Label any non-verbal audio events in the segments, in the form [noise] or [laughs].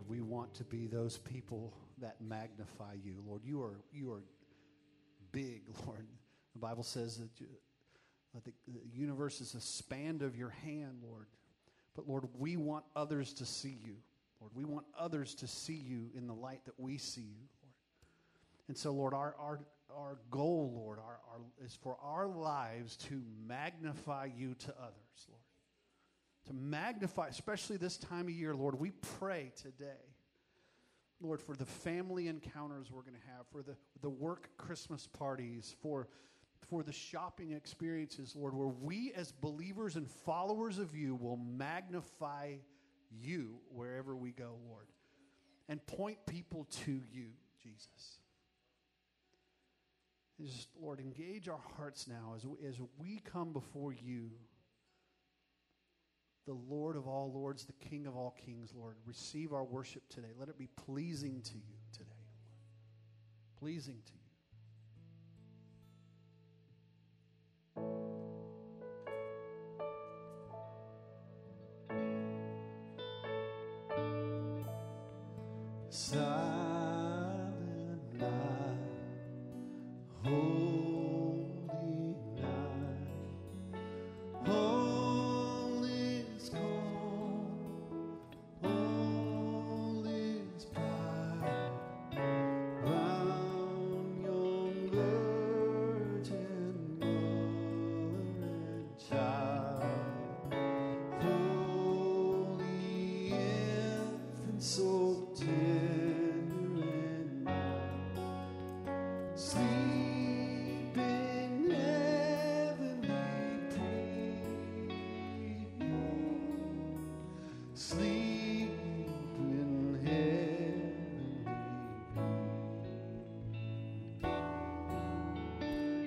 Lord, we want to be those people that magnify you. Lord, you are, you are big, [laughs] Lord. The Bible says that, you, that the, the universe is a span of your hand, Lord. But Lord, we want others to see you. Lord, we want others to see you in the light that we see you, Lord. And so, Lord, our, our, our goal, Lord, our, our, is for our lives to magnify you to others, Lord. To magnify, especially this time of year, Lord, we pray today, Lord, for the family encounters we're going to have, for the, the work Christmas parties, for, for the shopping experiences, Lord, where we as believers and followers of you will magnify you wherever we go, Lord, and point people to you, Jesus. Just, Lord, engage our hearts now as we, as we come before you, the Lord of all lords, the King of all kings, Lord. Receive our worship today. Let it be pleasing to you today, Lord. Pleasing to you. Silent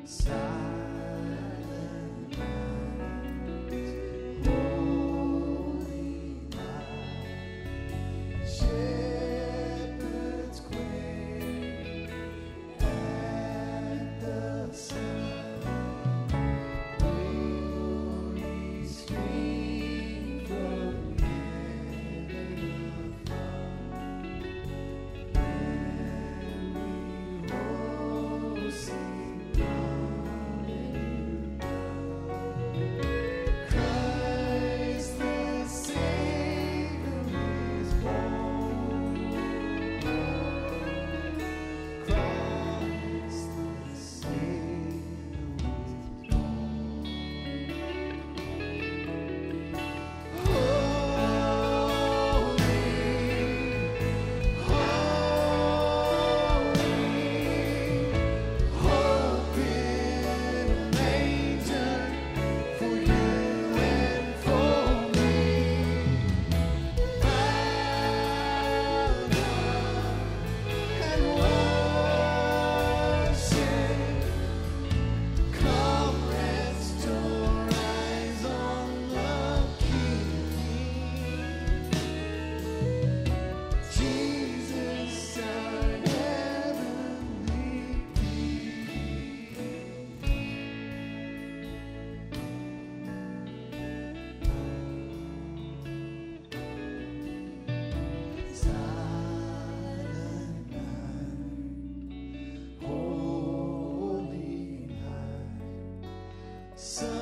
inside. So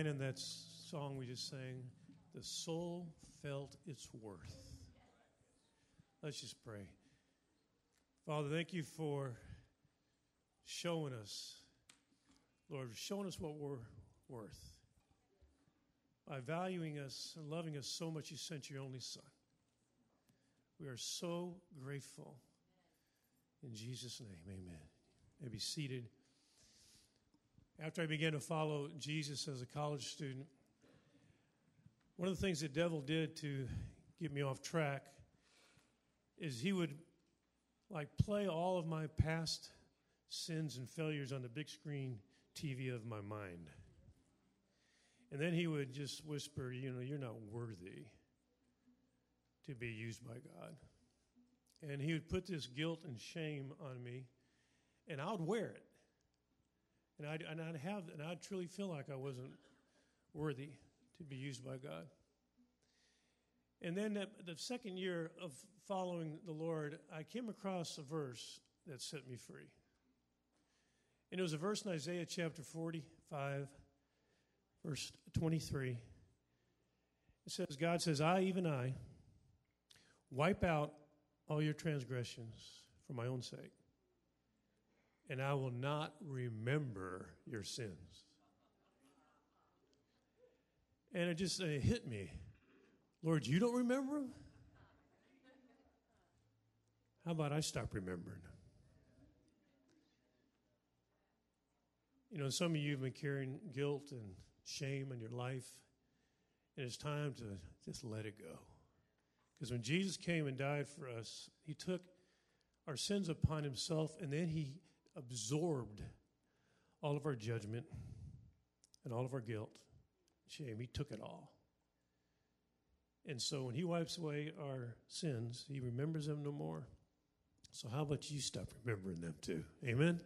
line in that song we just sang the soul felt its worth. Let's just pray. Father, thank you for showing us, Lord, showing us what we're worth. By valuing us and loving us so much, you sent your only Son. We are so grateful. In Jesus' name, amen. You may be seated. After I began to follow Jesus as a college student, one of the things the devil did to get me off track is he would like play all of my past sins and failures on the big screen TV of my mind. And then he would just whisper, you know, you're not worthy to be used by God. And he would put this guilt and shame on me, and I would wear it. And I'd, and I'd have, and I'd truly feel like I wasn't worthy to be used by God. And then that, the second year of following the Lord, I came across a verse that set me free. And it was a verse in Isaiah chapter 45, verse 23. It says, God says, I, even I, wipe out all your transgressions for my own sake, and I will not remember your sins. And it just uh, hit me. Lord, you don't remember them? How about I stop remembering? You know, some of you have been carrying guilt and shame in your life, and it's time to just let it go. Because when Jesus came and died for us, he took our sins upon himself, and then he absorbed all of our judgment and all of our guilt, shame. He took it all. And so when he wipes away our sins, he remembers them no more. So how about you stop remembering them too? Amen?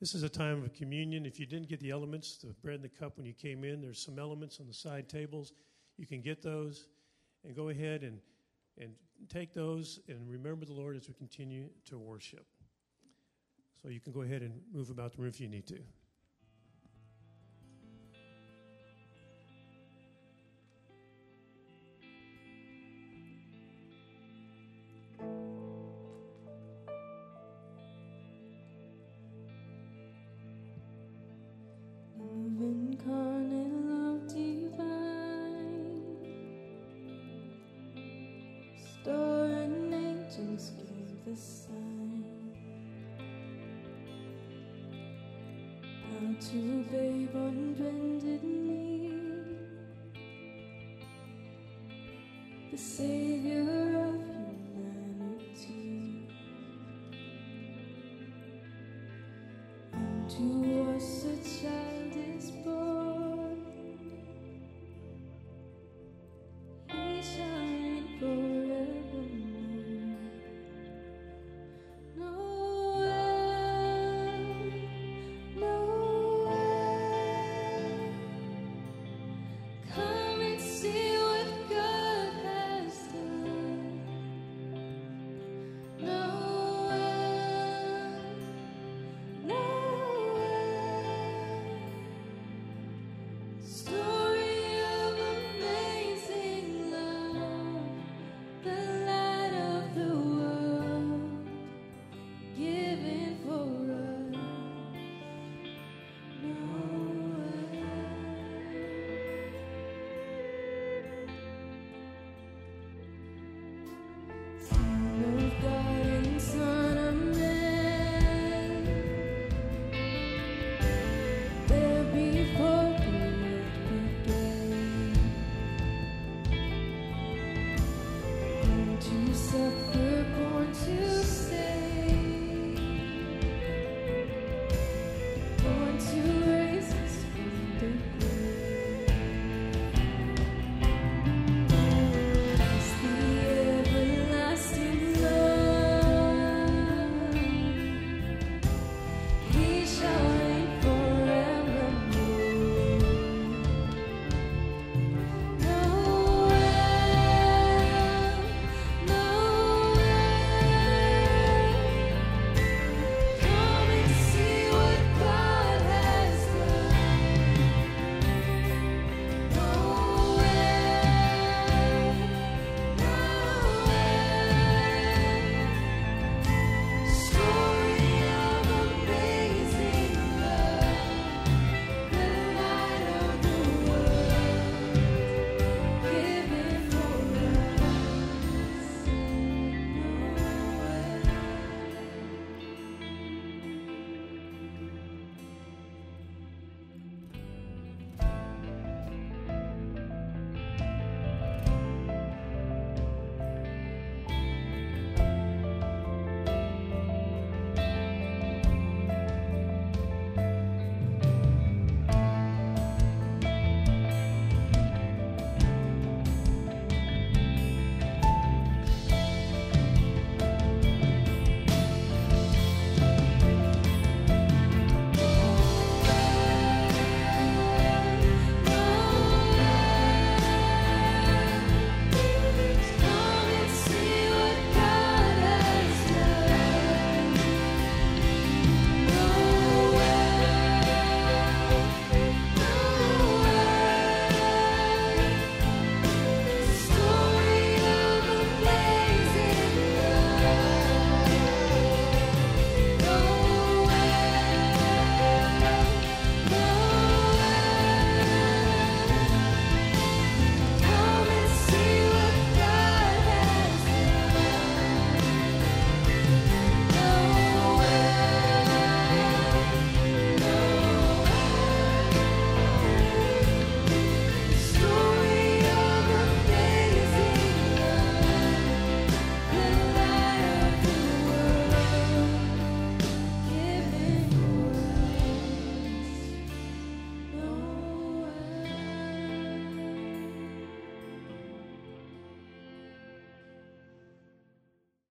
This is a time of communion. If you didn't get the elements, the bread and the cup when you came in, there's some elements on the side tables. You can get those and go ahead and, and take those and remember the Lord as we continue to worship. So you can go ahead and move about the room if you need to. Love incarnate, to babe on bended knee. The Savior of humanity. Unto